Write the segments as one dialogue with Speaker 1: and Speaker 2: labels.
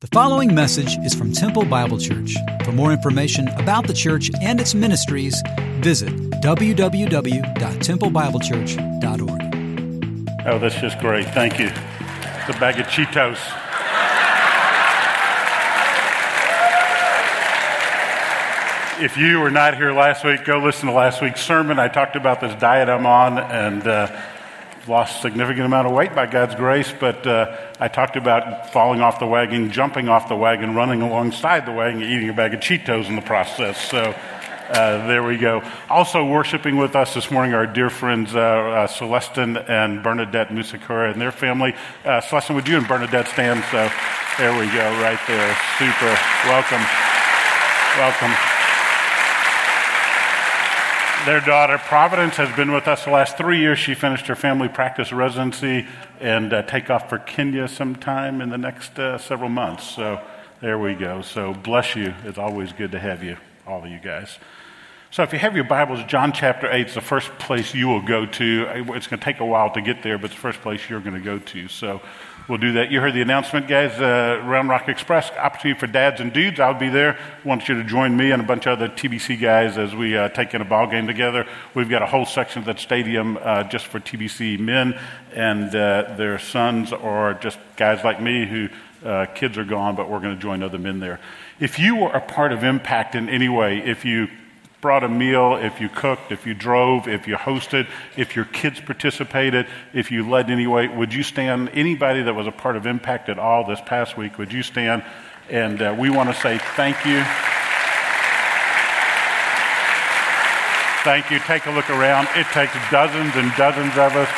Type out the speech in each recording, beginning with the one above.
Speaker 1: The following message is from Temple Bible Church. For more information about the church and its ministries, visit www.templebiblechurch.org.
Speaker 2: Oh, that's just great. Thank you. It's a bag of Cheetos. If you were not here last week, go listen to last week's sermon. I talked about this diet I'm on and uh, lost significant amount of weight by God's grace, but uh, I talked about falling off the wagon, jumping off the wagon, running alongside the wagon, eating a bag of Cheetos in the process. So uh, there we go. Also worshiping with us this morning are our dear friends uh, uh Celestin and Bernadette Musakura and their family. Uh, Celestin, would you and Bernadette stand? So there we go, right there. Super. Welcome. Welcome. Their daughter, Providence, has been with us the last three years. She finished her family practice residency and uh, take off for Kenya sometime in the next uh, several months. So there we go. So bless you. It's always good to have you, all of you guys. So if you have your Bibles, John chapter 8 is the first place you will go to. It's going to take a while to get there, but it's the first place you're going to go to. So we'll do that. You heard the announcement, guys. Uh, Round Rock Express, opportunity for dads and dudes. I'll be there. Want you to join me and a bunch of other TBC guys as we uh, take in a ball game together. We've got a whole section of that stadium uh, just for TBC men and uh, their sons, or just guys like me who uh, kids are gone, but we're going to join other men there. If you were a part of Impact in any way, if you brought a meal, if you cooked, if you drove, if you hosted, if your kids participated, if you led anyway, would you stand? Anybody that was a part of Impact at all this past week, would you stand? And uh, we want to say thank you. Thank you. Take a look around. It takes dozens and dozens of us.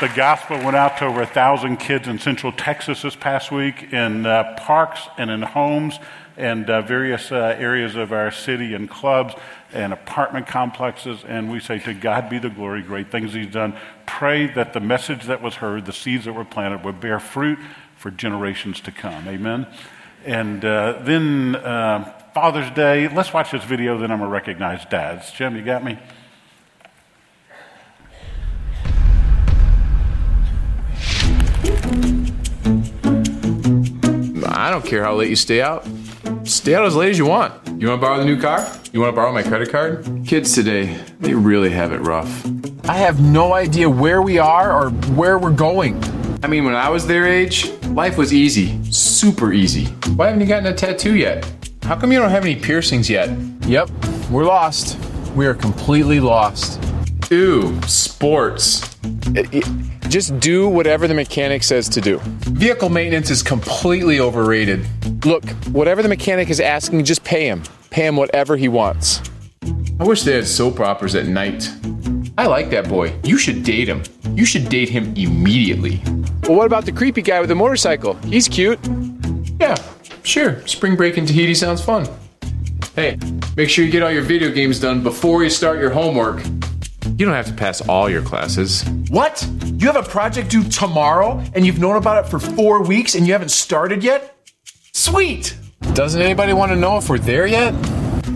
Speaker 2: The gospel went out to over a thousand kids in Central Texas this past week in uh, parks and in homes and uh, various uh, areas of our city and clubs and apartment complexes. And we say, To God be the glory, great things He's done. Pray that the message that was heard, the seeds that were planted, would bear fruit for generations to come. Amen. And uh, then uh, Father's Day. Let's watch this video, then I'm going to recognize dads. Jim, you got me?
Speaker 3: I don't care how late you stay out. Stay out as late as you want. You want to borrow the new car? You want to borrow my credit card? Kids today, they really have it rough.
Speaker 4: I have no idea where we are or where we're going.
Speaker 3: I mean, when I was their age, life was easy. Super easy. Why haven't you gotten a tattoo yet? How come you don't have any piercings yet?
Speaker 4: Yep, we're lost. We are completely lost.
Speaker 3: Ooh, sports.
Speaker 4: It, it, just do whatever the mechanic says to do.
Speaker 3: Vehicle maintenance is completely overrated.
Speaker 4: Look, whatever the mechanic is asking, just pay him. Pay him whatever he wants.
Speaker 3: I wish they had soap operas at night. I like that boy. You should date him. You should date him immediately.
Speaker 4: Well, what about the creepy guy with the motorcycle? He's cute.
Speaker 3: Yeah, sure. Spring break in Tahiti sounds fun. Hey, make sure you get all your video games done before you start your homework. You don't have to pass all your classes.
Speaker 4: What? You have a project due tomorrow and you've known about it for four weeks and you haven't started yet? Sweet! Doesn't anybody want to know if we're there yet?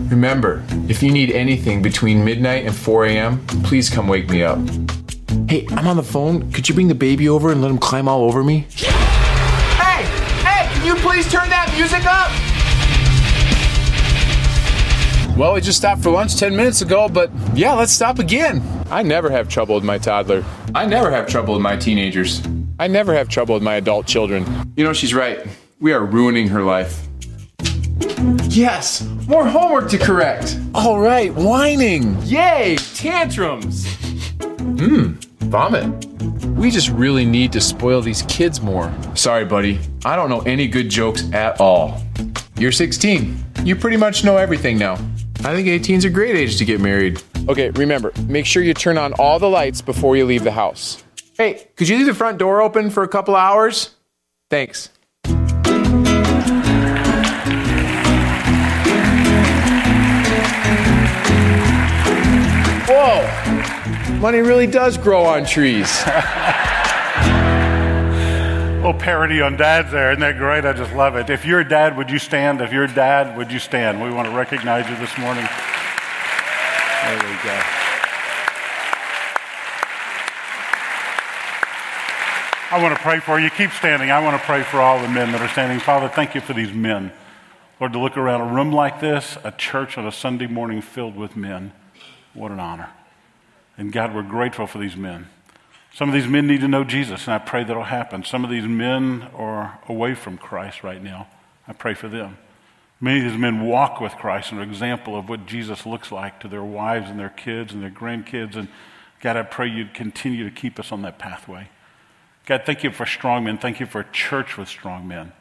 Speaker 3: Remember, if you need anything between midnight and 4 a.m., please come wake me up. Hey, I'm on the phone. Could you bring the baby over and let him climb all over me?
Speaker 4: Hey! Hey, can you please turn that music up? Well, we just stopped for lunch 10 minutes ago, but yeah, let's stop again. I never have trouble with my toddler.
Speaker 3: I never have trouble with my teenagers.
Speaker 4: I never have trouble with my adult children.
Speaker 3: You know, she's right. We are ruining her life.
Speaker 4: Yes, more homework to correct.
Speaker 3: All right, whining.
Speaker 4: Yay, tantrums.
Speaker 3: Hmm, vomit.
Speaker 4: We just really need to spoil these kids more.
Speaker 3: Sorry, buddy. I don't know any good jokes at all. You're 16. You pretty much know everything now. I think 18's a great age to get married.
Speaker 4: Okay, remember, make sure you turn on all the lights before you leave the house. Hey, could you leave the front door open for a couple hours? Thanks. Whoa! Money really does grow on trees.
Speaker 2: little parody on dads there. Isn't that great? I just love it. If you're a dad, would you stand? If you're a dad, would you stand? We want to recognize you this morning. There we go. I want to pray for you. Keep standing. I want to pray for all the men that are standing. Father, thank you for these men. Lord, to look around a room like this, a church on a Sunday morning filled with men, what an honor. And God, we're grateful for these men. Some of these men need to know Jesus, and I pray that'll happen. Some of these men are away from Christ right now. I pray for them. Many of these men walk with Christ and are an example of what Jesus looks like to their wives and their kids and their grandkids. And God, I pray you'd continue to keep us on that pathway. God, thank you for strong men. Thank you for a church with strong men.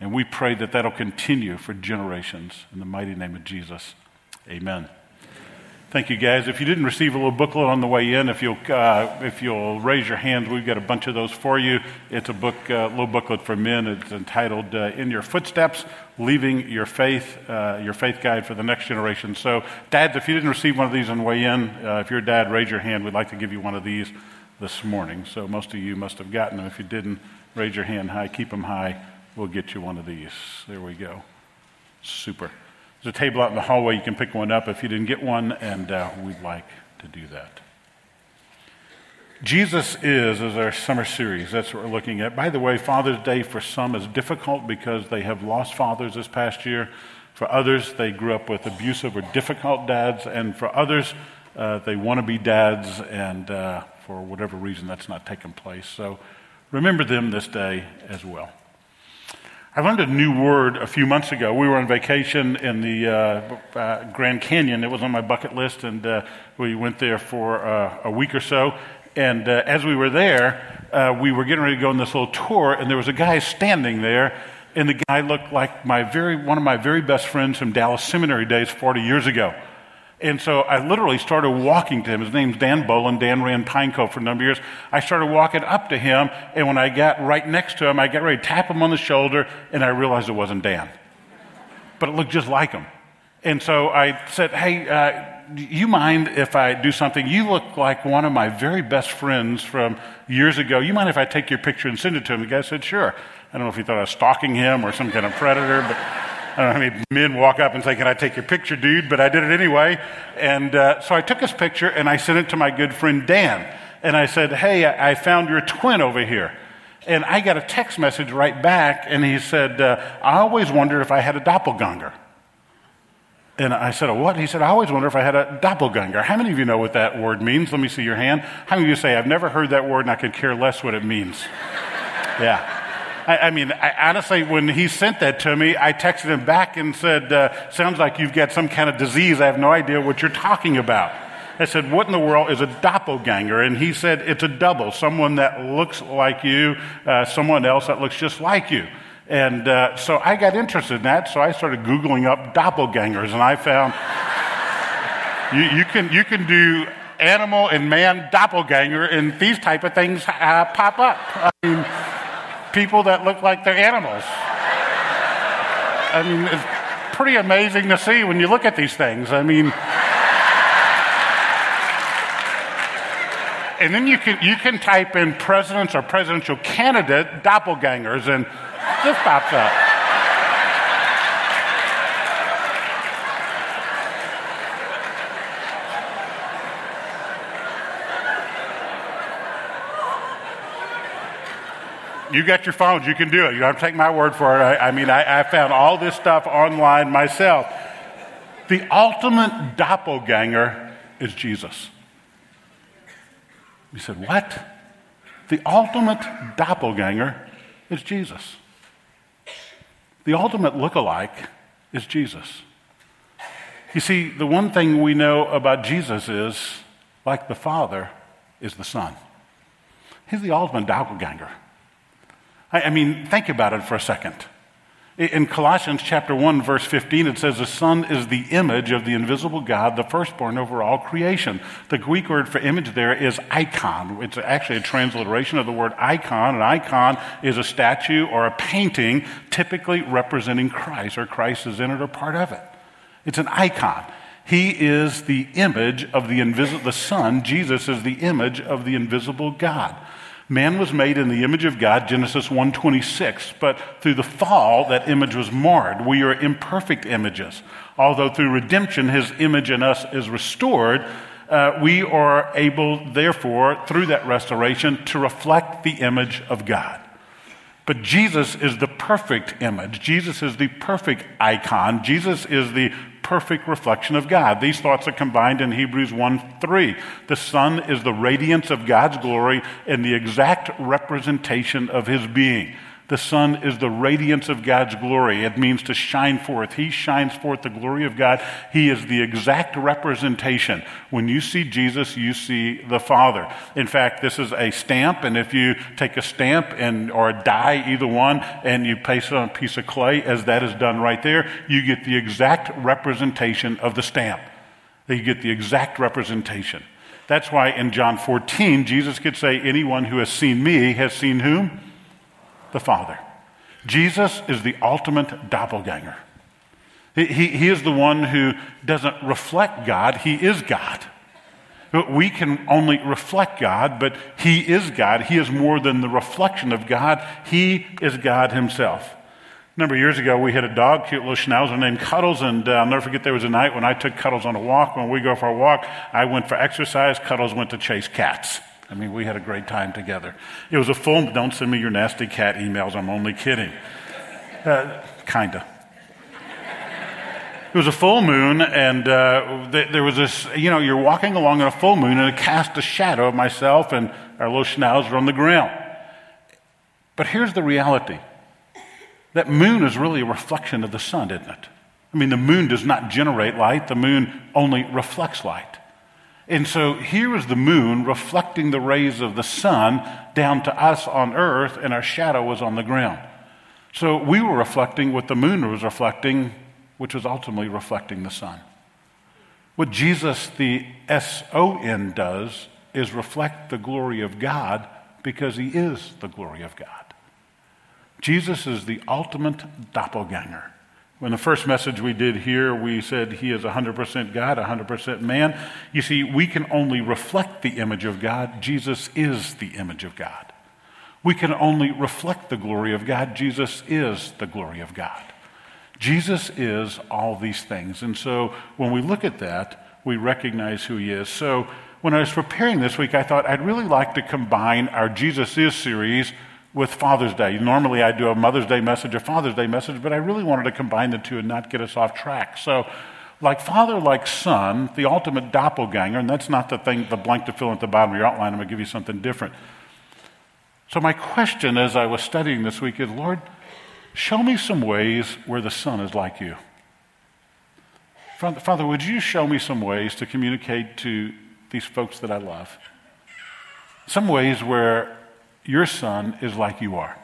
Speaker 2: And we pray that that'll continue for generations. In the mighty name of Jesus, amen. Thank you, guys. If you didn't receive a little booklet on the way in, if you'll, uh, if you'll raise your hands, we've got a bunch of those for you. It's a book, uh, little booklet for men. It's entitled uh, "In Your Footsteps: Leaving Your Faith," uh, your faith guide for the next generation. So, dads, if you didn't receive one of these on the way in, uh, if you're a dad, raise your hand. We'd like to give you one of these this morning. So, most of you must have gotten them. If you didn't, raise your hand high. Keep them high. We'll get you one of these. There we go. Super. There's a table out in the hallway. You can pick one up if you didn't get one, and uh, we'd like to do that. Jesus is, is our summer series. That's what we're looking at. By the way, Father's Day for some is difficult because they have lost fathers this past year. For others, they grew up with abusive or difficult dads. And for others, uh, they want to be dads, and uh, for whatever reason, that's not taken place. So remember them this day as well. I learned a new word a few months ago. We were on vacation in the uh, uh, Grand Canyon. It was on my bucket list, and uh, we went there for uh, a week or so. And uh, as we were there, uh, we were getting ready to go on this little tour, and there was a guy standing there, and the guy looked like my very one of my very best friends from Dallas Seminary days 40 years ago. And so I literally started walking to him. His name's Dan Bolin. Dan ran Pine Cove for a number of years. I started walking up to him, and when I got right next to him, I got ready to tap him on the shoulder, and I realized it wasn't Dan. But it looked just like him. And so I said, Hey, uh, you mind if I do something? You look like one of my very best friends from years ago. You mind if I take your picture and send it to him? The guy said, Sure. I don't know if he thought I was stalking him or some kind of predator, but. I don't know how many men walk up and say, Can I take your picture, dude? But I did it anyway. And uh, so I took his picture and I sent it to my good friend Dan. And I said, Hey, I found your twin over here. And I got a text message right back, and he said, uh, I always wondered if I had a doppelganger. And I said, what? He said, I always wonder if I had a doppelganger. How many of you know what that word means? Let me see your hand. How many of you say, I've never heard that word and I could care less what it means? yeah. I, I mean, I, honestly, when he sent that to me, I texted him back and said, uh, Sounds like you've got some kind of disease. I have no idea what you're talking about. I said, What in the world is a doppelganger? And he said, It's a double, someone that looks like you, uh, someone else that looks just like you. And uh, so I got interested in that, so I started Googling up doppelgangers, and I found you, you, can, you can do animal and man doppelganger, and these type of things uh, pop up. I mean, people that look like they're animals. I mean, it's pretty amazing to see when you look at these things. I mean, and then you can, you can type in presidents or presidential candidate doppelgangers, and this pops up. You got your phones, you can do it. You don't take my word for it. I, I mean, I, I found all this stuff online myself. The ultimate doppelganger is Jesus. You said, What? The ultimate doppelganger is Jesus. The ultimate look-alike is Jesus. You see, the one thing we know about Jesus is, like the Father, is the Son. He's the ultimate doppelganger. I, mean, think about it for a second. In Colossians chapter 1, verse 15, it says, The Son is the image of the invisible God, the firstborn over all creation. The Greek word for image there is icon. It's actually a transliteration of the word icon. An icon is a statue or a painting typically representing Christ, or Christ is in it or part of it. It's an icon. He is the image of the invisible, the Son. Jesus is the image of the invisible God. Man was made in the image of God, Genesis 1:26, but through the fall that image was marred. We are imperfect images. Although through redemption his image in us is restored, uh, we are able, therefore, through that restoration, to reflect the image of God. But Jesus is the perfect image. Jesus is the perfect icon. Jesus is the perfect reflection of God. These thoughts are combined in Hebrews 1 3. The Son is the radiance of God's glory and the exact representation of his being. The sun is the radiance of God's glory. It means to shine forth. He shines forth the glory of God. He is the exact representation. When you see Jesus, you see the Father. In fact, this is a stamp, and if you take a stamp and or a die, either one, and you place it on a piece of clay, as that is done right there, you get the exact representation of the stamp. You get the exact representation. That's why in John 14, Jesus could say, Anyone who has seen me has seen whom? The Father. Jesus is the ultimate doppelganger. He, he, is the one who doesn't reflect God, He is God. We can only reflect God, but He is God. He is more than the reflection of God. He is God Himself. A number of years ago, we had a dog, cute little schnauzer named Cuddles, and uh, I'll never forget there was a night when I took Cuddles on a walk. When we go for a walk, I went for exercise, Cuddles went to chase cats. I mean, we had a great time together. It was a full, don't send me your nasty cat emails, I'm only kidding. Uh, kinda. It was a full moon, and uh, th- there was this, you know, you're walking along in a full moon, and it cast a shadow of myself and our little schnauzer on the ground. But here's the reality that moon is really a reflection of the sun, isn't it? I mean, the moon does not generate light, the moon only reflects light. And so here is the moon reflecting the rays of the sun down to us on earth, and our shadow was on the ground. So we were reflecting what the moon was reflecting, which was ultimately reflecting the sun. What Jesus, the S O N, does is reflect the glory of God because he is the glory of God. Jesus is the ultimate doppelganger. When the first message we did here, we said he is 100% God, 100% man. You see, we can only reflect the image of God. Jesus is the image of God. We can only reflect the glory of God. Jesus is the glory of God. Jesus is all these things. And so when we look at that, we recognize who he is. So when I was preparing this week, I thought I'd really like to combine our Jesus is series with Father's Day. Normally I do a Mother's Day message, a Father's Day message, but I really wanted to combine the two and not get us off track. So, like father, like son, the ultimate doppelganger, and that's not the thing, the blank to fill at the bottom of your outline. I'm going to give you something different. So, my question as I was studying this week is Lord, show me some ways where the son is like you. Father, would you show me some ways to communicate to these folks that I love? Some ways where your son is like you are.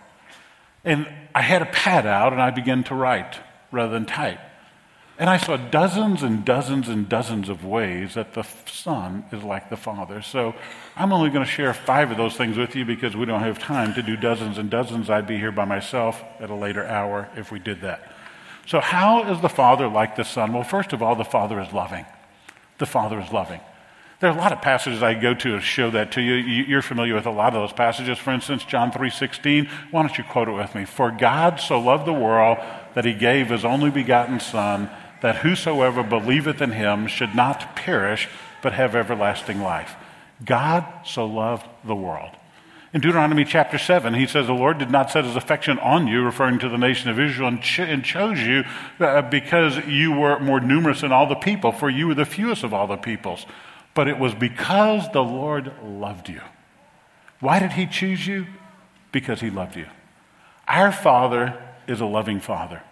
Speaker 2: And I had a pad out and I began to write rather than type. And I saw dozens and dozens and dozens of ways that the Son is like the Father. So I'm only going to share five of those things with you because we don't have time to do dozens and dozens. I'd be here by myself at a later hour if we did that. So, how is the Father like the Son? Well, first of all, the Father is loving. The Father is loving. There are a lot of passages I go to to show that to you. You're familiar with a lot of those passages. For instance, John 3.16. Why don't you quote it with me? For God so loved the world that he gave his only begotten Son, that whosoever believeth in him should not perish, but have everlasting life. God so loved the world. In Deuteronomy chapter 7, he says, The Lord did not set his affection on you, referring to the nation of Israel, and, and chose you uh, because you were more numerous than all the people, for you were the fewest of all the peoples but it was because the Lord loved you. Why did He choose you? Because He loved you. Our Father is a loving Father.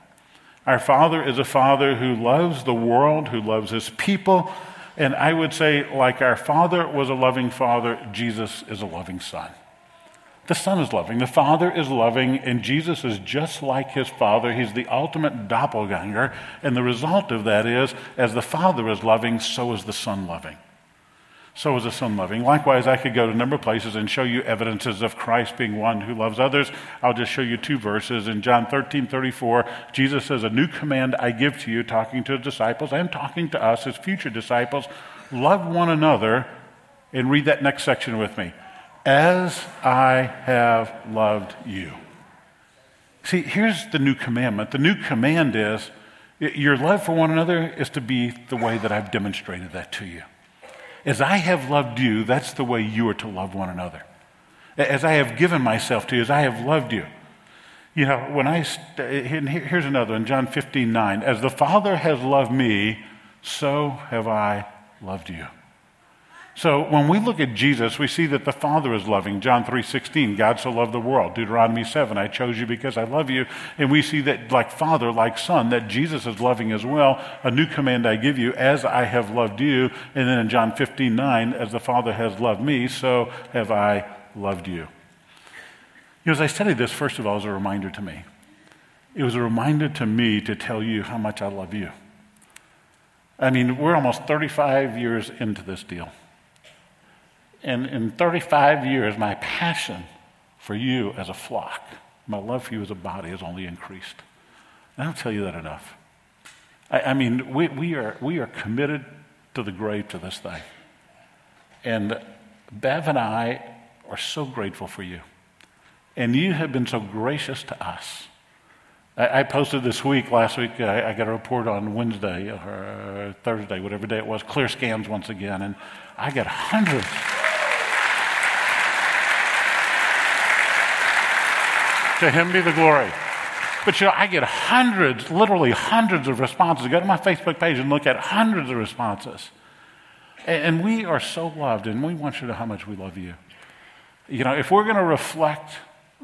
Speaker 2: Our Father is a Father who loves the world, who loves His people. And I would say, like our Father was a loving Father, Jesus is a loving Son. The Son is loving, the Father is loving, and Jesus is just like his Father. He's the ultimate doppelganger. And the result of that is, as the Father is loving, so is the Son loving so is the Son loving. Likewise, I could go to a number of places and show you evidences of Christ being one who loves others. I'll just show you two verses. In John 13 34, Jesus says, A new command I give to you, talking to his disciples and talking to us, his future disciples. Love one another. And read that next section with me. As I have loved you. See, here's the new commandment. The new command is your love for one another is to be the way that I've demonstrated that to you. As I have loved you, that's the way you are to love one another. As I have given myself to you, as I have loved you. You know, when I, st- here's another in John 15, 9. As the Father has loved me, so have I loved you. So when we look at Jesus, we see that the Father is loving. John 3:16, God so loved the world. Deuteronomy 7, I chose you because I love you. And we see that like Father, like Son, that Jesus is loving as well. A new command I give you, as I have loved you. And then in John 15:9, as the Father has loved me, so have I loved you. You know, as I studied this, first of all, as a reminder to me. It was a reminder to me to tell you how much I love you. I mean, we're almost 35 years into this deal. And in 35 years, my passion for you as a flock, my love for you as a body has only increased. I don't tell you that enough. I, I mean, we, we, are, we are committed to the grave to this thing. And Bev and I are so grateful for you. And you have been so gracious to us. I, I posted this week, last week, I, I, got a report on Wednesday or Thursday, whatever day it was, clear scans once again. And I got hundreds. To him be the glory. But you know, I get hundreds, literally hundreds of responses. Go to my Facebook page and look at hundreds of responses. And, we are so loved, and we want you to know how much we love you. You know, if we're going to reflect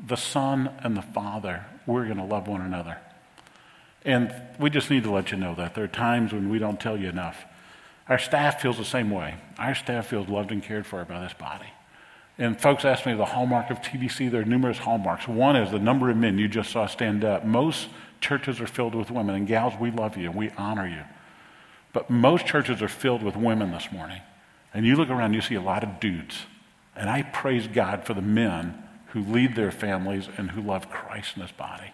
Speaker 2: the Son and the Father, we're going to love one another. And we just need to let you know that. There are times when we don't tell you enough. Our staff feels the same way. Our staff feels loved and cared for by this body. And folks ask me the hallmark of TBC. There are numerous hallmarks. One is the number of men you just saw stand up. Most churches are filled with women. And gals, we love you we honor you. But most churches are filled with women this morning. And you look around, you see a lot of dudes. And I praise God for the men who lead their families and who love Christ in his body.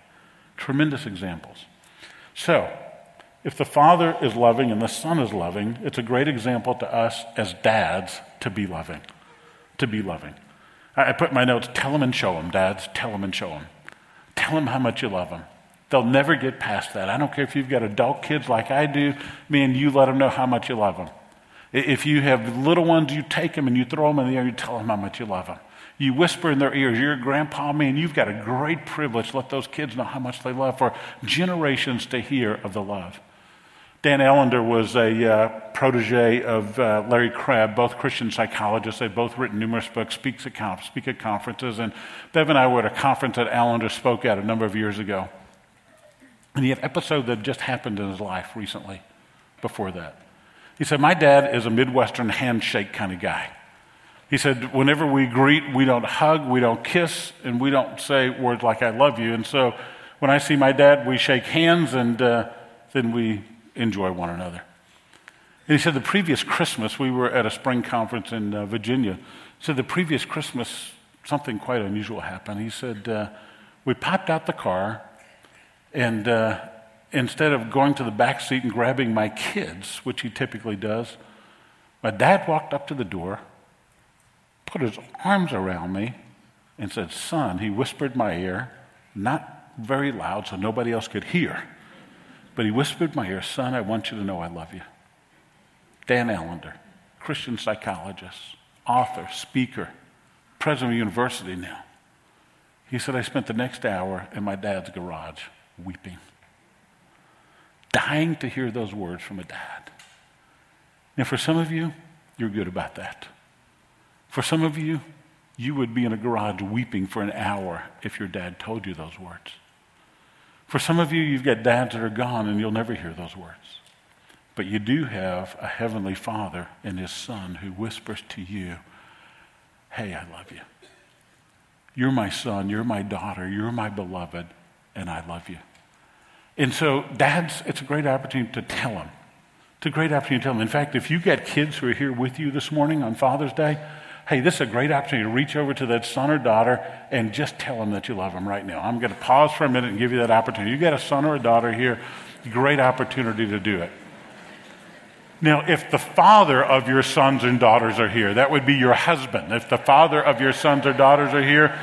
Speaker 2: Tremendous examples. So, if the Father is loving and the Son is loving, it's a great example to us as dads to be loving to be loving. I, put in my notes, tell them and show them, dads, tell them and show them. Tell them how much you love them. They'll never get past that. I don't care if you've got adult kids like I do, man, you let them know how much you love them. If you have little ones, you take them and you throw them in the air, you tell them how much you love them. You whisper in their ears, you're grandpa, man, you've got a great privilege. Let those kids know how much they love for generations to hear of the love. Dan Allender was a uh, protege of uh, Larry Crabb, both Christian psychologists. They've both written numerous books, speaks at conf- speak at conferences. And Bev and I were at a conference that Allender spoke at a number of years ago. And he had an episode that just happened in his life recently, before that. He said, My dad is a Midwestern handshake kind of guy. He said, Whenever we greet, we don't hug, we don't kiss, and we don't say words like I love you. And so when I see my dad, we shake hands and uh, then we enjoy one another. And he said the previous Christmas, we were at a spring conference in uh, Virginia. He said the previous Christmas, something quite unusual happened. He said, uh, We popped out the car, and uh, instead of going to the back seat and grabbing my kids, which he typically does, my dad walked up to the door, put his arms around me, and said, Son, he whispered my ear, not very loud so nobody else could hear. But he whispered my ear, Son, I want you to know I love you. Dan Allender, Christian psychologist, author, speaker, president of university now. He said, I spent the next hour in my dad's garage weeping, dying to hear those words from a dad. And for some of you, you're good about that. For some of you, you would be in a garage weeping for an hour if your dad told you those words. For some of you, you've got dads that are gone and you'll never hear those words. But you do have a heavenly father and his son who whispers to you, Hey, I love you. You're my son, you're my daughter, you're my beloved, and I love you. And so, dads, it's a great opportunity to tell them. It's a great opportunity to tell them. In fact, if you've got kids who are here with you this morning on Father's Day, hey, this is a great opportunity to reach over to that son or daughter and just tell them that you love them right now. I'm going to pause for a minute and give you that opportunity. You got a son or a daughter here, great opportunity to do it. Now, if the father of your sons and daughters are here, that would be your husband. If the father of your sons or daughters are here,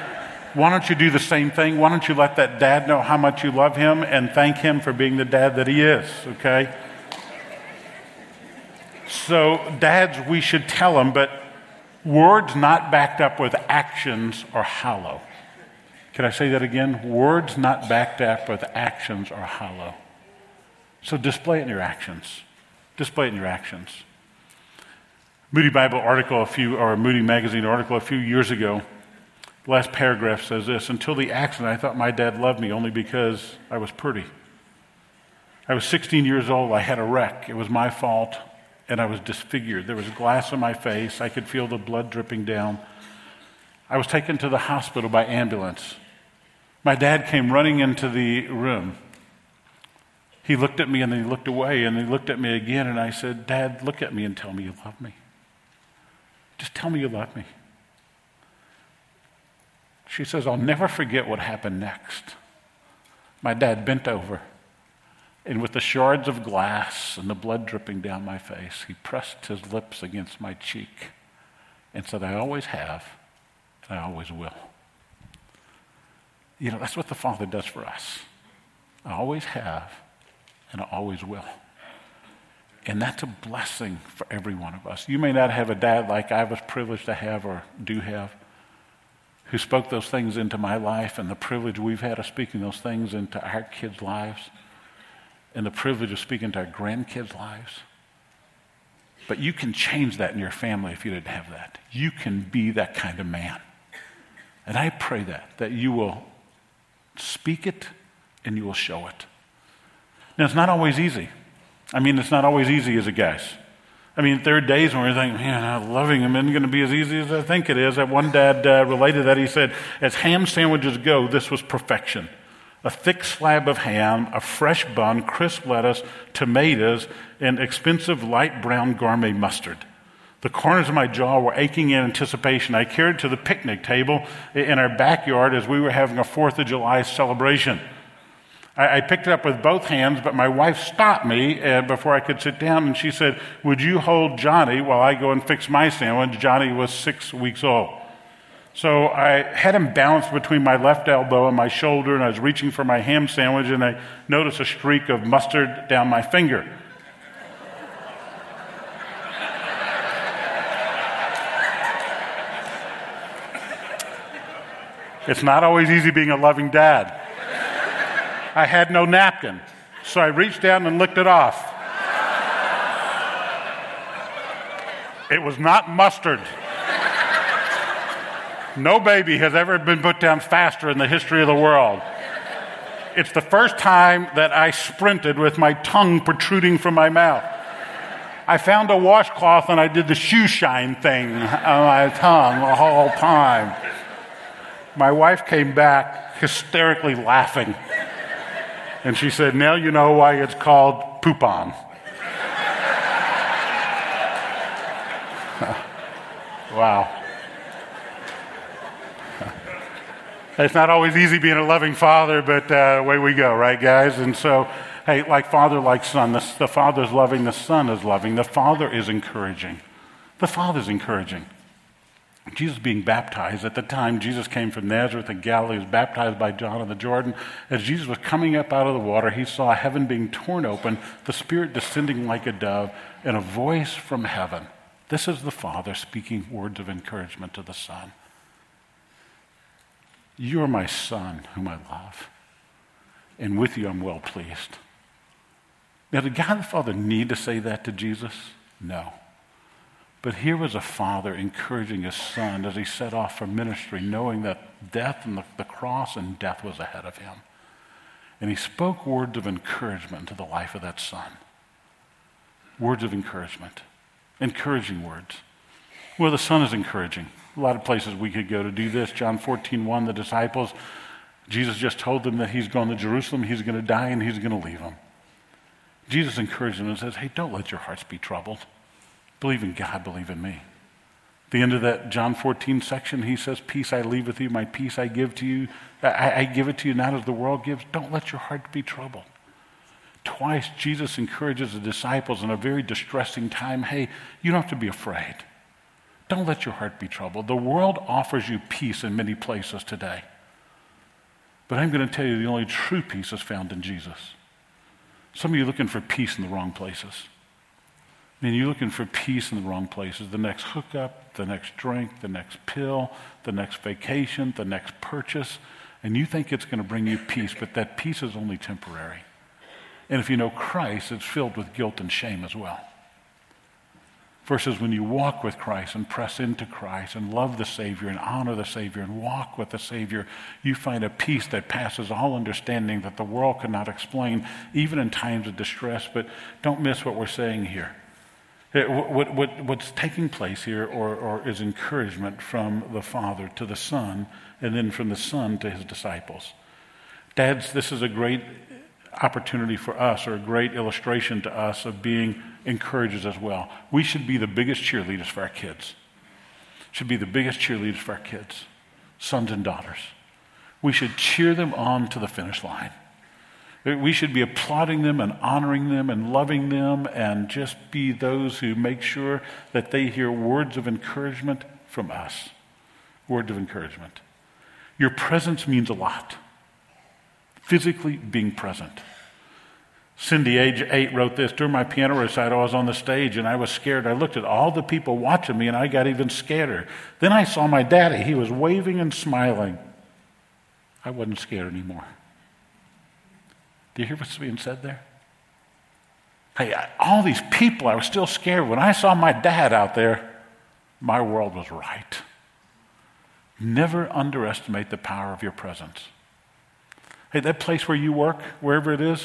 Speaker 2: why don't you do the same thing? Why don't you let that dad know how much you love him and thank him for being the dad that he is, okay? So, dads, we should tell them, but words not backed up with actions are hollow. Can I say that again? Words not backed up with actions are hollow. So display it in your actions. Display it in your actions. Moody Bible article a few, or Moody Magazine article a few years ago, last paragraph says this Until the accident, I thought my dad loved me only because I was pretty. I was 16 years old. I had a wreck. It was my fault, and I was disfigured. There was glass in my face. I could feel the blood dripping down. I was taken to the hospital by ambulance. My dad came running into the room. He looked at me and then he looked away and he looked at me again, and I said, Dad, look at me and tell me you love me. Just tell me you love me. She says, I'll never forget what happened next. My dad bent over, and with the shards of glass and the blood dripping down my face, he pressed his lips against my cheek and said, I always have, and I always will. You know, that's what the Father does for us. I always have, and I always will. And that's a blessing for every one of us. You may not have a dad like I was privileged to have or do have, who spoke those things into my life, and the privilege we've had of speaking those things into our kids' lives, and the privilege of speaking to our grandkids' lives. But you can change that in your family if you didn't have that. You can be that kind of man. And I pray that, that you will speak it and you will show it. Now, it's not always easy. I mean, it's not always easy as a guy. I mean, there are days when we're thinking, man, loving him isn't going to be as easy as I think it is. That one dad uh, related that. He said, as ham sandwiches go, this was perfection. A thick slab of ham, a fresh bun, crisp lettuce, tomatoes, and expensive light brown gourmet mustard. The corners of my jaw were aching in anticipation. I carried to the picnic table in our backyard as we were having a Fourth of July celebration. I, I, picked it up with both hands, but my wife stopped me uh, before I could sit down, and she said, Would you hold Johnny while I go and fix my sandwich? Johnny was six weeks old. So I had him balanced between my left elbow and my shoulder, and I was reaching for my ham sandwich, and I noticed a streak of mustard down my finger. It's not always easy being a loving dad. I had no napkin. So I reached down and licked it off. It was not mustard. No baby has ever been put down faster in the history of the world. It's the first time that I sprinted with my tongue protruding from my mouth. I found a washcloth and I did the shoe shine thing on my tongue the whole time. My wife came back hysterically laughing. And she said, Now you know why it's called poop on. wow. It's not always easy being a loving father, but uh, away we go, right, guys? And so, hey, like father, like son, the, the father's loving, the son is loving, the father is encouraging. The father's encouraging. Jesus being baptized. At the time, Jesus came from Nazareth in Galilee, was baptized by John in the Jordan. As Jesus was coming up out of the water, he saw heaven being torn open, the Spirit descending like a dove, and a voice from heaven. This is the Father speaking words of encouragement to the Son. You are my Son, whom I love, and with you I'm well pleased. Now, did God the Father need to say that to Jesus? No. But here was a father encouraging his son as he set off for ministry, knowing that death and the, the cross and death was ahead of him. And he spoke words of encouragement to the life of that son. Words of encouragement, encouraging words. Well, the son is encouraging. A lot of places we could go to do this. John 14, 1, the disciples, Jesus just told them that he's going to Jerusalem, he's going to die, and he's going to leave them. Jesus encouraged them and says, Hey, don't let your hearts be troubled. Believe in God, believe in me. The end of that John 14 section, he says, Peace I leave with you, my peace I give to you. I, I give it to you not as the world gives. Don't let your heart be troubled. Twice, Jesus encourages the disciples in a very distressing time hey, you don't have to be afraid. Don't let your heart be troubled. The world offers you peace in many places today. But I'm going to tell you the only true peace is found in Jesus. Some of you are looking for peace in the wrong places. I mean, you're looking for peace in the wrong places. The next hookup, the next drink, the next pill, the next vacation, the next purchase. And you think it's going to bring you peace, but that peace is only temporary. And if you know Christ, it's filled with guilt and shame as well. Versus when you walk with Christ and press into Christ and love the Savior and honor the Savior and walk with the Savior, you find a peace that passes all understanding that the world cannot explain, even in times of distress. But don't miss what we're saying here. What, what, what's taking place here or, or is encouragement from the Father to the Son, and then from the Son to his disciples. Dads, this is a great opportunity for us, or a great illustration to us of being encouragers as well. We should be the biggest cheerleaders for our kids. Should be the biggest cheerleaders for our kids, sons and daughters. We should cheer them on to the finish line. We should be applauding them and honoring them and loving them and just be those who make sure that they hear words of encouragement from us. Words of encouragement. Your presence means a lot. Physically being present. Cindy, age eight, wrote this during my piano recital. I was on the stage and I was scared. I looked at all the people watching me and I got even scarier. Then I saw my daddy. He was waving and smiling. I wasn't scared anymore. Do you hear what's being said there? Hey, all these people, I was still scared. When I saw my dad out there, my world was right. Never underestimate the power of your presence. Hey, that place where you work, wherever it is,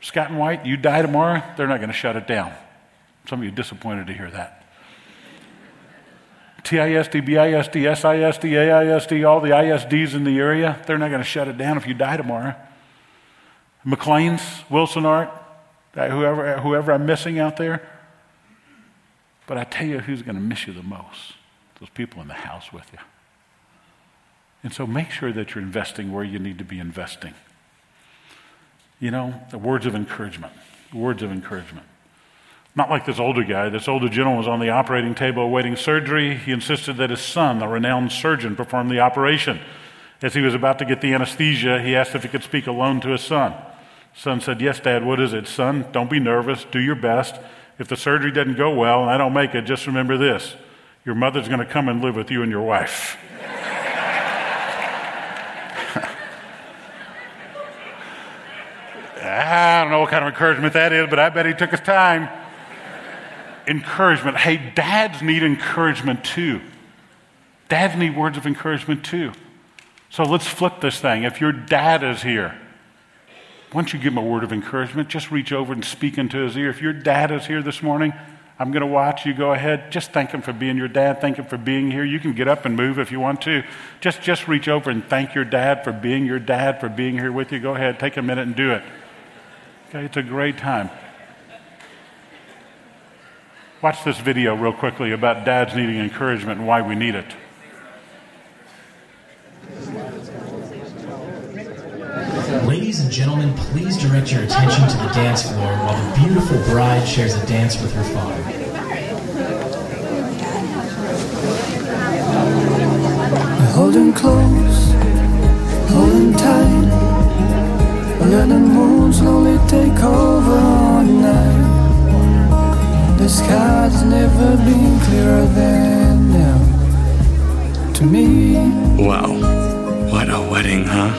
Speaker 2: Scott and White, you die tomorrow, they're not going to shut it down. Some of you disappointed to hear that. TISD, BISD, SISD, AISD, all the ISDs in the area, they're not going to shut it down if you die tomorrow. McLane's, Wilson Art, whoever, whoever I'm missing out there. But I tell you who's going to miss you the most those people in the house with you. And so make sure that you're investing where you need to be investing. You know, the words of encouragement. Words of encouragement. Not like this older guy. This older gentleman was on the operating table awaiting surgery. He insisted that his son, a renowned surgeon, perform the operation. As he was about to get the anesthesia, he asked if he could speak alone to his son. Son said, Yes, Dad, what is it? Son, don't be nervous. Do your best. If the surgery doesn't go well and I don't make it, just remember this your mother's going to come and live with you and your wife. I don't know what kind of encouragement that is, but I bet he took his time. encouragement. Hey, dads need encouragement too. Dads need words of encouragement too. So let's flip this thing. If your dad is here, once you give him a word of encouragement, just reach over and speak into his ear. If your dad is here this morning, I'm going to watch you go ahead. Just thank him for being your dad. Thank him for being here. You can get up and move if you want to. Just, just reach over and thank your dad for being your dad, for being here with you. Go ahead, take a minute and do it. Okay, it's a great time. Watch this video real quickly about dads needing encouragement and why we need it.
Speaker 5: Ladies and gentlemen, please direct your attention to the dance floor while the beautiful bride shares a dance with her father.
Speaker 6: Holding close, holding tight, let the moon slowly take over on night. The sky's never been clearer than now. To me,
Speaker 7: Wow. What a wedding, huh?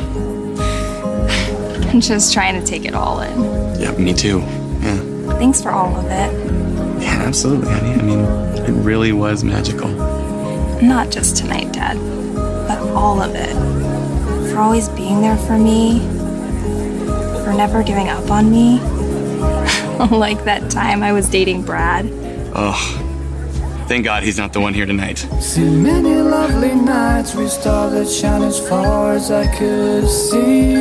Speaker 8: I'm just trying to take it all in.
Speaker 7: Yeah, me too. Yeah.
Speaker 8: Thanks for all of it.
Speaker 7: Yeah, absolutely, honey. I mean, it really was magical.
Speaker 8: Not just tonight, Dad, but all of it. For always being there for me, for never giving up on me. like that time I was dating Brad.
Speaker 7: Oh, thank God he's not the one here tonight.
Speaker 6: see many lovely nights we started shining as far as I could see.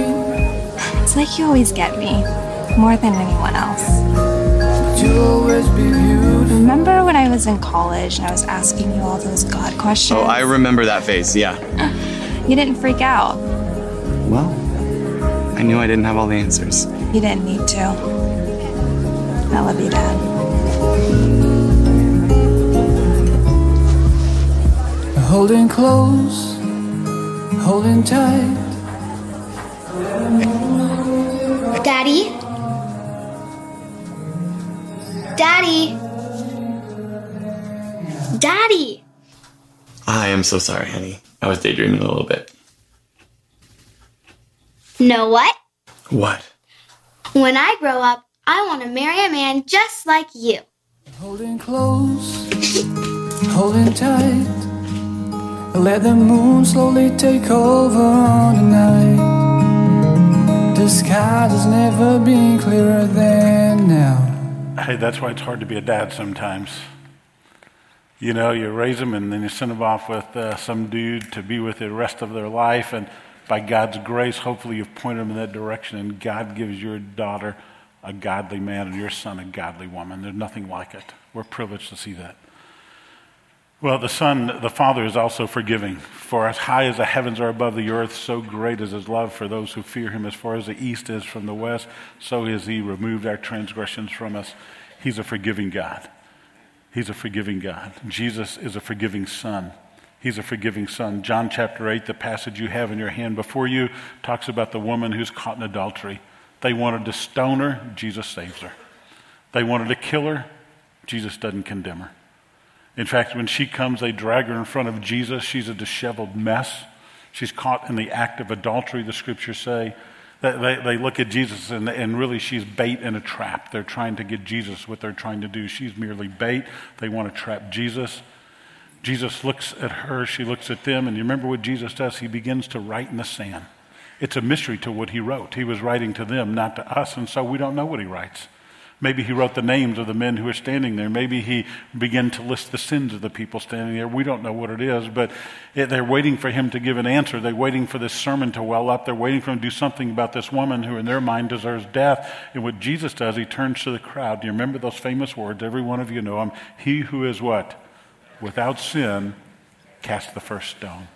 Speaker 8: It's like you always get me, more than anyone else.
Speaker 6: You'll always be beautiful.
Speaker 8: Remember when I was in college and I was asking you all those God questions?
Speaker 7: Oh, I remember that face, yeah.
Speaker 8: You didn't freak out.
Speaker 7: Well, I knew I didn't have all the answers.
Speaker 8: You didn't need to. I love you, Dad.
Speaker 6: Holding close, holding tight.
Speaker 9: Daddy? Daddy? Daddy!
Speaker 7: I am so sorry, honey. I was daydreaming a little bit.
Speaker 9: Know what?
Speaker 7: What?
Speaker 9: When I grow up, I want to marry a man just like you.
Speaker 6: Holding close, holding tight. Let the moon slowly take over on the night. The sky has never been clearer than now.
Speaker 2: Hey, that's why it's hard to be a dad sometimes. You know, you raise them and then you send them off with uh, some dude to be with the rest of their life. And by God's grace, hopefully you've pointed them in that direction. And God gives your daughter a godly man and your son a godly woman. There's nothing like it. We're privileged to see that. Well, the Son, the Father is also forgiving. For as high as the heavens are above the earth, so great is his love for those who fear him. As far as the east is from the west, so has he removed our transgressions from us. He's a forgiving God. He's a forgiving God. Jesus is a forgiving Son. He's a forgiving Son. John chapter 8, the passage you have in your hand before you, talks about the woman who's caught in adultery. They wanted to stone her, Jesus saves her. They wanted to kill her, Jesus doesn't condemn her. In fact, when she comes, they drag her in front of Jesus. She's a disheveled mess. She's caught in the act of adultery, the scriptures say. They, they look at Jesus and, and really she's bait in a trap. They're trying to get Jesus what they're trying to do. She's merely bait. They want to trap Jesus. Jesus looks at her, she looks at them, and you remember what Jesus does? He begins to write in the sand. It's a mystery to what he wrote. He was writing to them, not to us, and so we don't know what he writes. Maybe he wrote the names of the men who are standing there. Maybe he began to list the sins of the people standing there. We don't know what it is, but it, they're waiting for him to give an answer. They're waiting for this sermon to well up. They're waiting for him to do something about this woman who, in their mind, deserves death. And what Jesus does, he turns to the crowd. Do you remember those famous words? Every one of you know them. He who is what? Without sin, cast the first stone.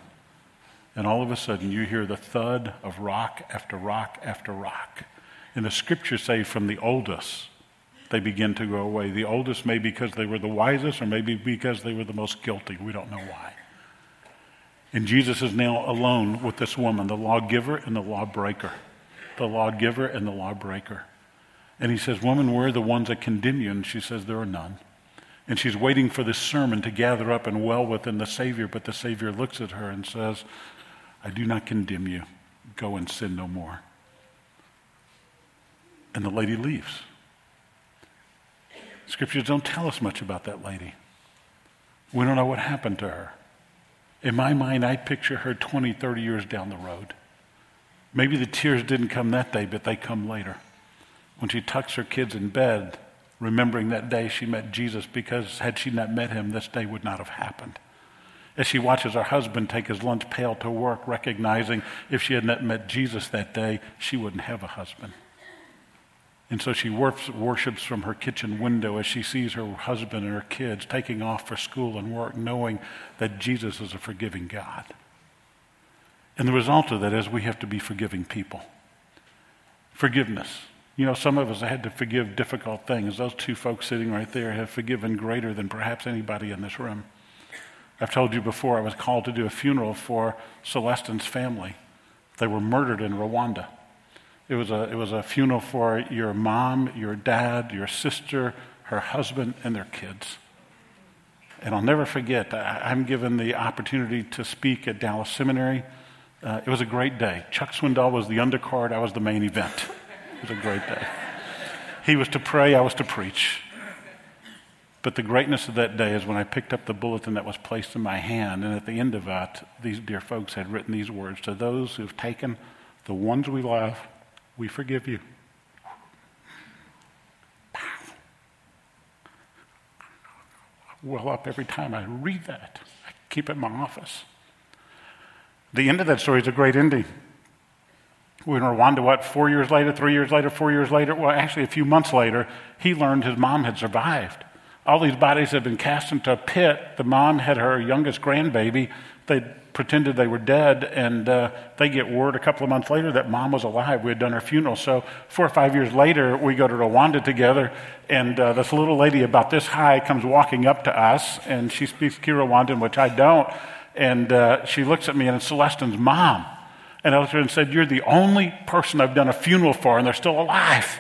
Speaker 2: And all of a sudden, you hear the thud of rock after rock after rock. And the scriptures say, from the oldest they begin to go away. The oldest may because they were the wisest, or maybe because they were the most guilty. We don't know why. And Jesus is now alone with this woman, the lawgiver and the lawbreaker. The lawgiver and the lawbreaker. And he says, Woman, where are the ones that condemn you? And she says, There are none. And she's waiting for this sermon to gather up and well within the Savior, but the Savior looks at her and says, I do not condemn you. Go and sin no more. And the lady leaves. Scriptures don't tell us much about that lady. We don't know what happened to her. In my mind, I picture her 20, 30 years down the road. Maybe the tears didn't come that day, but they come later. When she tucks her kids in bed, remembering that day she met Jesus, because had she not met him, this day would not have happened. As she watches her husband take his lunch pail to work, recognizing if she had not met Jesus that day, she wouldn't have a husband. And so she worships from her kitchen window as she sees her husband and her kids taking off for school and work, knowing that Jesus is a forgiving God. And the result of that is we have to be forgiving people. Forgiveness. You know, some of us had to forgive difficult things. Those two folks sitting right there have forgiven greater than perhaps anybody in this room. I've told you before, I was called to do a funeral for Celestin's family. They were murdered in Rwanda. It was a, it was a funeral for your mom, your dad, your sister, her husband, and their kids. And I'll never forget, I, am given the opportunity to speak at Dallas Seminary. Uh, it was a great day. Chuck Swindoll was the undercard, I was the main event. Was a great day. He was to pray, I was to preach. But the greatness of that day is when I picked up the bulletin that was placed in my hand, and at the end of it, these dear folks had written these words To those who've taken the ones we love we forgive you. Well up every time I read that. I keep it in my office. The end of that story is a great ending. In Rwanda, what, four years later, three years later, four years later? Well, actually, a few months later, he learned his mom had survived. All these bodies had been cast into a pit. The mom had her youngest grandbaby. They pretended they were dead, and uh, they get word a couple of months later that mom was alive. We had done her funeral. So, four or five years later, we go to Rwanda together, and uh, this little lady about this high comes walking up to us, and she speaks Kinyarwanda, which I don't. And uh, she looks at me, and it's Celestine's mom. And I looked at her and said, You're the only person I've done a funeral for, and they're still alive.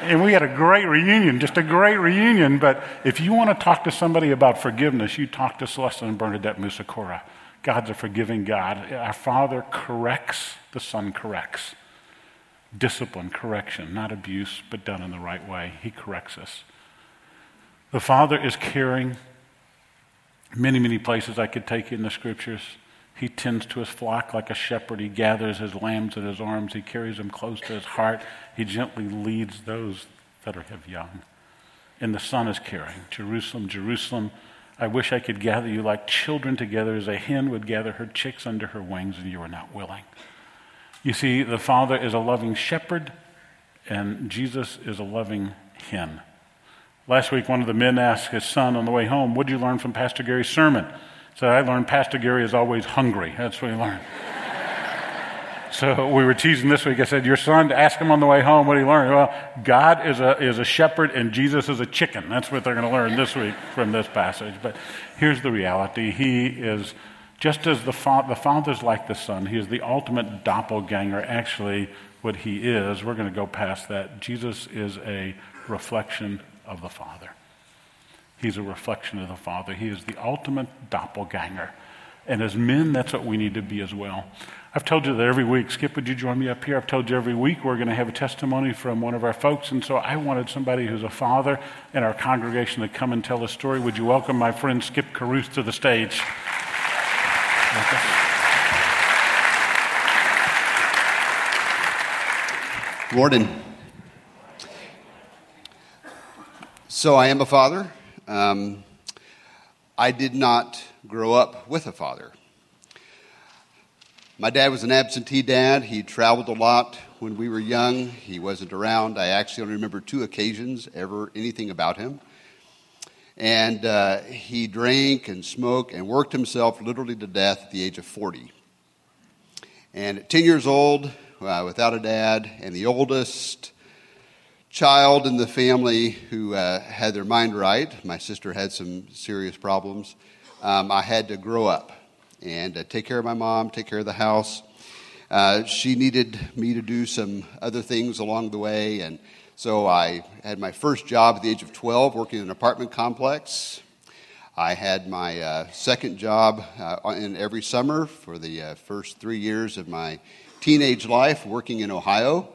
Speaker 2: and we had a great reunion, just a great reunion. But if you want to talk to somebody about forgiveness, you talk to Celeste and Bernadette Musakura. God's a forgiving God. Our Father corrects, the Son corrects. Discipline, correction, not abuse, but done in the right way. He corrects us. The Father is caring. Many, many places I could take you in the scriptures. He tends to his flock like a shepherd. He gathers his lambs in his arms. He carries them close to his heart. He gently leads those that are have young. And the Son is caring. Jerusalem, Jerusalem, I wish I could gather you like children together as a hen would gather her chicks under her wings, and you are not willing. You see, the Father is a loving shepherd, and Jesus is a loving hen. Last week, one of the men asked his son on the way home, What did you learn from Pastor Gary's sermon? So I learned Pastor Gary is always hungry. That's what he learned. so we were teasing this week. I said, Your son, ask him on the way home what he learned. Well, God is a, is a shepherd and Jesus is a chicken. That's what they're going to learn this week from this passage. But here's the reality He is, just as the, fa- the Father's like the Son, He is the ultimate doppelganger. Actually, what He is, we're going to go past that. Jesus is a reflection of the Father. He's a reflection of the Father. He is the ultimate doppelganger. And as men, that's what we need to be as well. I've told you that every week. Skip, would you join me up here? I've told you every week we're going to have a testimony from one of our folks. And so I wanted somebody who's a father in our congregation to come and tell a story. Would you welcome my friend Skip Caruth to the stage?
Speaker 10: Warden. So I am a father. Um, I did not grow up with a father. My dad was an absentee dad. He traveled a lot when we were young. He wasn't around. I actually only remember two occasions ever anything about him. And uh, he drank and smoked and worked himself literally to death at the age of 40. And at 10 years old, uh, without a dad, and the oldest, child in the family who uh, had their mind right. My sister had some serious problems. Um, I had to grow up and uh, take care of my mom, take care of the house. Uh, she needed me to do some other things along the way, and so I had my first job at the age of 12 working in an apartment complex. I had my uh, second job uh, in every summer for the uh, first three years of my teenage life working in Ohio.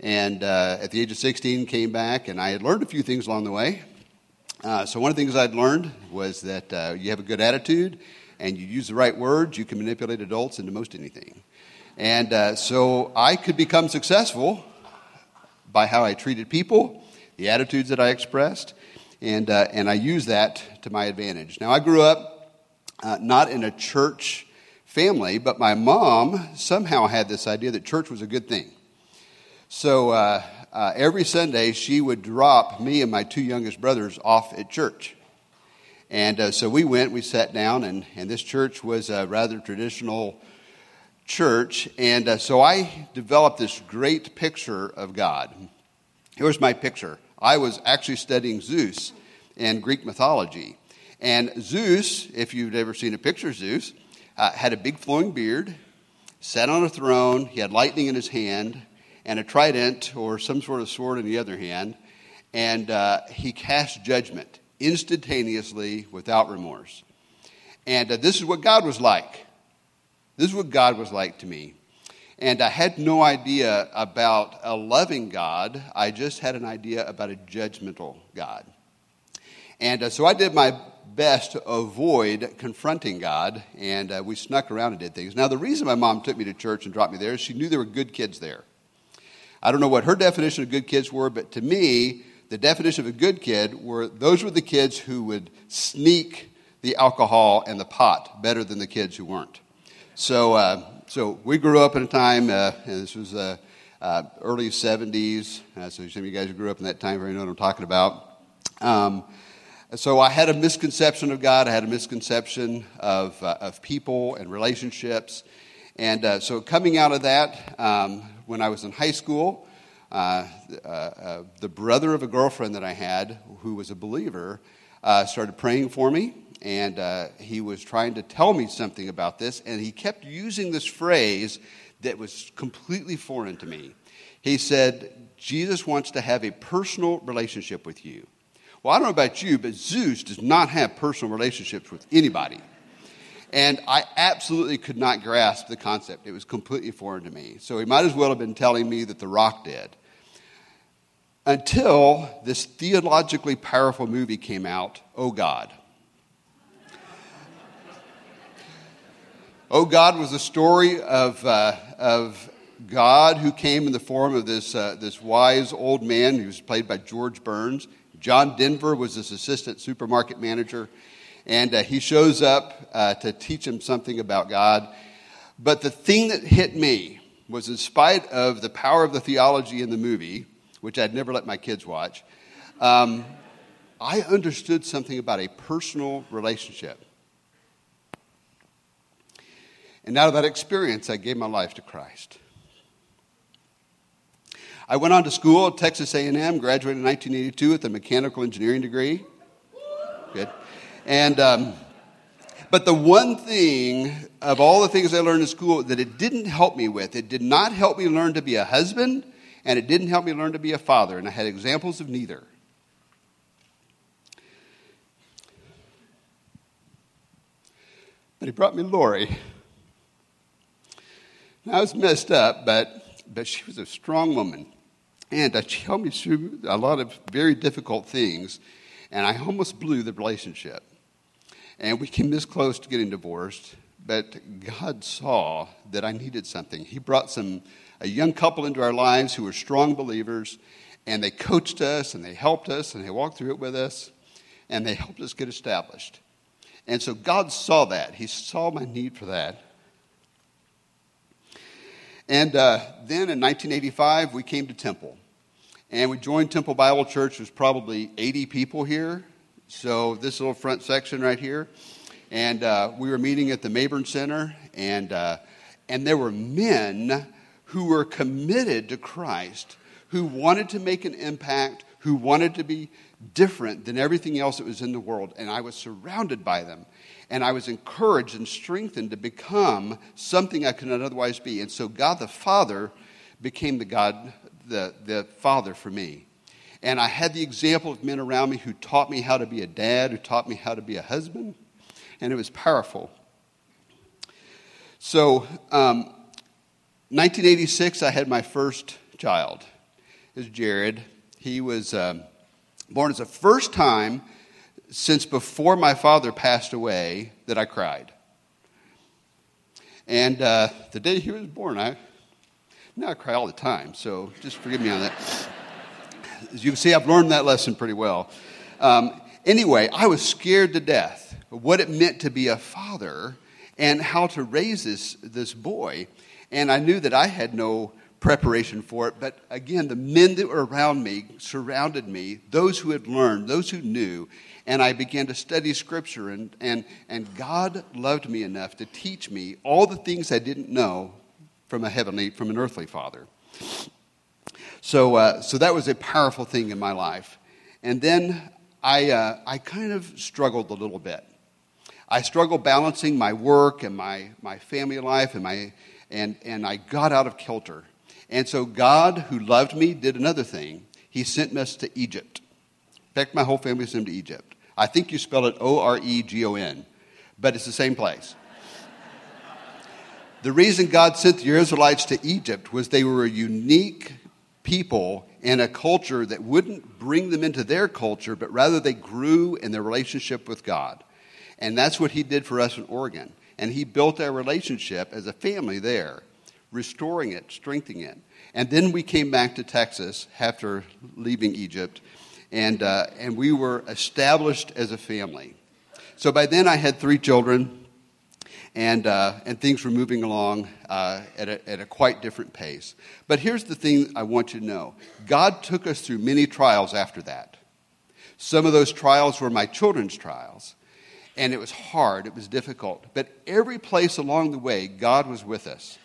Speaker 10: And uh, at the age of 16, came back, and I had learned a few things along the way. Uh, so, one of the things I'd learned was that uh, you have a good attitude and you use the right words, you can manipulate adults into most anything. And uh, so, I could become successful by how I treated people, the attitudes that I expressed, and, uh, and I used that to my advantage. Now, I grew up uh, not in a church family, but my mom somehow had this idea that church was a good thing. So uh, uh, every Sunday, she would drop me and my two youngest brothers off at church. And uh, so we went, we sat down, and, and this church was a rather traditional church. And uh, so I developed this great picture of God. Here's my picture I was actually studying Zeus and Greek mythology. And Zeus, if you've ever seen a picture of Zeus, uh, had a big flowing beard, sat on a throne, he had lightning in his hand and a trident or some sort of sword in the other hand, and uh, he cast judgment instantaneously without remorse. And uh, this is what God was like. This is what God was like to me. And I had no idea about a loving God, I just had an idea about a judgmental God. And uh, so I did my best to avoid confronting God, and uh, we snuck around and did things. Now, the reason my mom took me to church and dropped me there is she knew there were good kids there. I don't know what her definition of good kids were, but to me, the definition of a good kid were those were the kids who would sneak the alcohol and the pot better than the kids who weren't. So, uh, so we grew up in a time, uh, and this was uh, uh early 70s. Uh, so some of you guys who grew up in that time very know what I'm talking about. Um, so I had a misconception of God. I had a misconception of, uh, of people and relationships. And so, coming out of that, um, when I was in high school, uh, uh, uh, the brother of a girlfriend that I had, who was a believer, uh, started praying for me. And uh, he was trying to tell me something about this. And he kept using this phrase that was completely foreign to me. He said, Jesus wants to have a personal relationship with you. Well, I don't know about you, but Zeus does not have personal relationships with anybody. And I absolutely could not grasp the concept. It was completely foreign to me. So he might as well have been telling me that The Rock did. Until this theologically powerful movie came out, Oh God. oh God was a story of, uh, of God who came in the form of this, uh, this wise old man who was played by George Burns. John Denver was his assistant supermarket manager. And uh, he shows up uh, to teach him something about God. But the thing that hit me was, in spite of the power of the theology in the movie, which I'd never let my kids watch, um, I understood something about a personal relationship. And out of that experience, I gave my life to Christ. I went on to school at Texas A&M, graduated in 1982 with a mechanical engineering degree. And, um, but the one thing of all the things I learned in school that it didn't help me with, it did not help me learn to be a husband, and it didn't help me learn to be a father. And I had examples of neither. But he brought me Lori. I was messed up, but, but she was a strong woman. And uh, she helped me through a lot of very difficult things, and I almost blew the relationship. And we came this close to getting divorced, but God saw that I needed something. He brought some a young couple into our lives who were strong believers, and they coached us and they helped us and they walked through it with us, and they helped us get established. And so God saw that. He saw my need for that. And uh, then in 1985, we came to Temple. And we joined Temple Bible Church. There's probably 80 people here. So this little front section right here. And uh, we were meeting at the Mayborn Center. And, uh, and there were men who were committed to Christ, who wanted to make an impact, who wanted to be different than everything else that was in the world. And I was surrounded by them and I was encouraged and strengthened to become something I could not otherwise be. And so God the Father became the God, the, the Father for me. And I had the example of men around me who taught me how to be a dad, who taught me how to be a husband, and it was powerful. So, um, 1986, I had my first child. Was Jared. He was um, born as the first time since before my father passed away that I cried. And uh, the day he was born, I now I cry all the time, so just forgive me on that. As you can see, I've learned that lesson pretty well. Um, anyway, I was scared to death of what it meant to be a father and how to raise this, this boy. And I knew that I had no preparation for it. But again, the men that were around me surrounded me, those who had learned, those who knew, and I began to study Scripture. And, and, and God loved me enough to teach me all the things I didn't know from a heavenly, from an earthly father. So, uh, so that was a powerful thing in my life. And then I, uh, I kind of struggled a little bit. I struggled balancing my work and my, my family life, and, my, and, and I got out of kilter. And so God, who loved me, did another thing. He sent us to Egypt. In fact, my whole family sent to Egypt. I think you spell it O R E G O N, but it's the same place. the reason God sent the Israelites to Egypt was they were a unique people in a culture that wouldn't bring them into their culture, but rather they grew in their relationship with God. And that's what He did for us in Oregon. And He built our relationship as a family there restoring it, strengthening it. And then we came back to Texas after leaving Egypt, and, uh, and we were established as a family. So by then I had three children, and, uh, and things were moving along uh, at, a, at a quite different pace. But here's the thing I want you to know God took us through many trials after that. Some of those trials were my children's trials, and it was hard, it was difficult. But every place along the way, God was with us.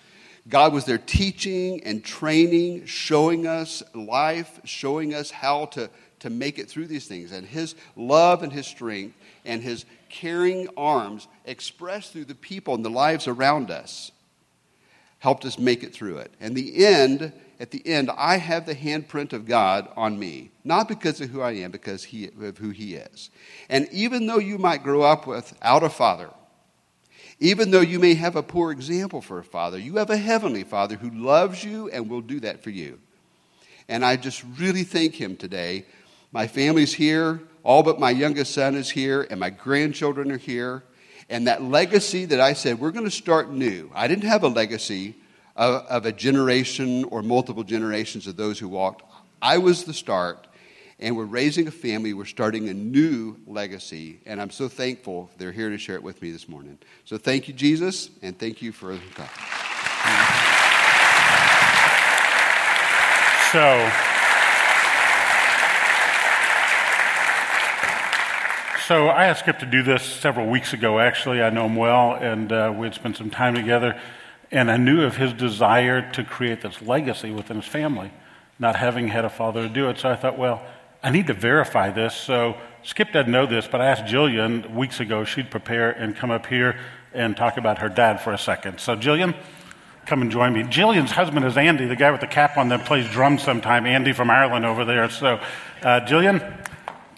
Speaker 10: God was there teaching and training, showing us life, showing us how to, to make it through these things. And His love and His strength and His caring arms expressed through the people and the lives around us helped us make it through it. And the end, at the end, I have the handprint of God on me, not because of who I am, because he, of who He is. And even though you might grow up without a father, even though you may have a poor example for a father, you have a heavenly father who loves you and will do that for you. And I just really thank him today. My family's here, all but my youngest son is here, and my grandchildren are here. And that legacy that I said, we're going to start new. I didn't have a legacy of, of a generation or multiple generations of those who walked. I was the start, and we're raising a family. We're starting a new legacy, and I'm so thankful they're here to share it with me this morning. So thank you, Jesus, and thank you for.
Speaker 2: So, so I asked Skip to do this several weeks ago. Actually, I know him well, and uh, we had spent some time together. And I knew of his desire to create this legacy within his family, not having had a father to do it. So I thought, well, I need to verify this. So Skip doesn't know this, but I asked Jillian weeks ago she'd prepare and come up here and talk about her dad for a second. So, Jillian, come and join me. Jillian's husband is Andy, the guy with the cap on that plays drums sometime. Andy from Ireland over there. So, uh, Jillian,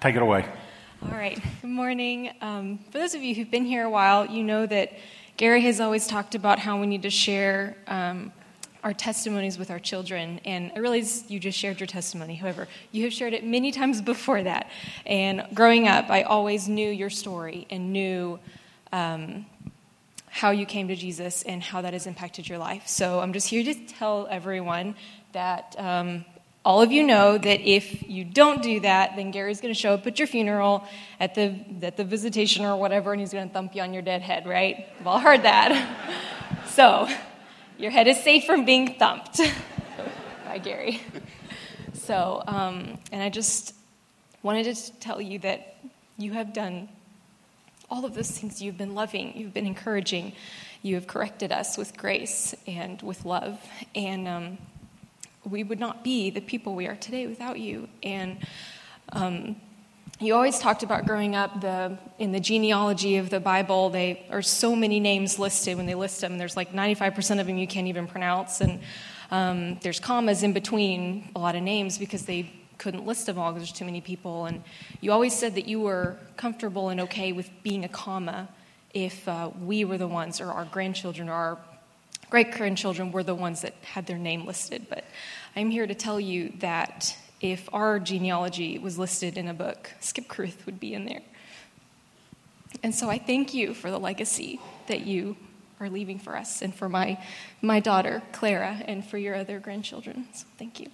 Speaker 2: take it away.
Speaker 11: All right. Good morning. Um, for those of you who've been here a while, you know that Gary has always talked about how we need to share um, our testimonies with our children. And I realize you just shared your testimony. However, you have shared it many times before that. And growing up, I always knew your story and knew um, how you came to Jesus and how that has impacted your life. So I'm just here to tell everyone that um, all of you know that if you don't do that, then Gary's going to show up at your funeral, at the, at the visitation or whatever, and he's going to thump you on your dead head, right? We've all heard that. so, your head is safe from being thumped by Gary. So, um, and I just wanted to tell you that you have done all of those things. You've been loving, you've been encouraging, you have corrected us with grace and with love. And, um, we would not be the people we are today without you. And um, you always talked about growing up the in the genealogy of the Bible. They are so many names listed when they list them. There's like 95% of them you can't even pronounce, and um, there's commas in between a lot of names because they couldn't list them all because there's too many people. And you always said that you were comfortable and okay with being a comma if uh, we were the ones, or our grandchildren, or our great grandchildren were the ones that had their name listed. But I'm here to tell you that if our genealogy was listed in a book, Skip Kruth would be in there. And so I thank you for the legacy that you are leaving for us and for my, my daughter, Clara, and for your other grandchildren. So thank you.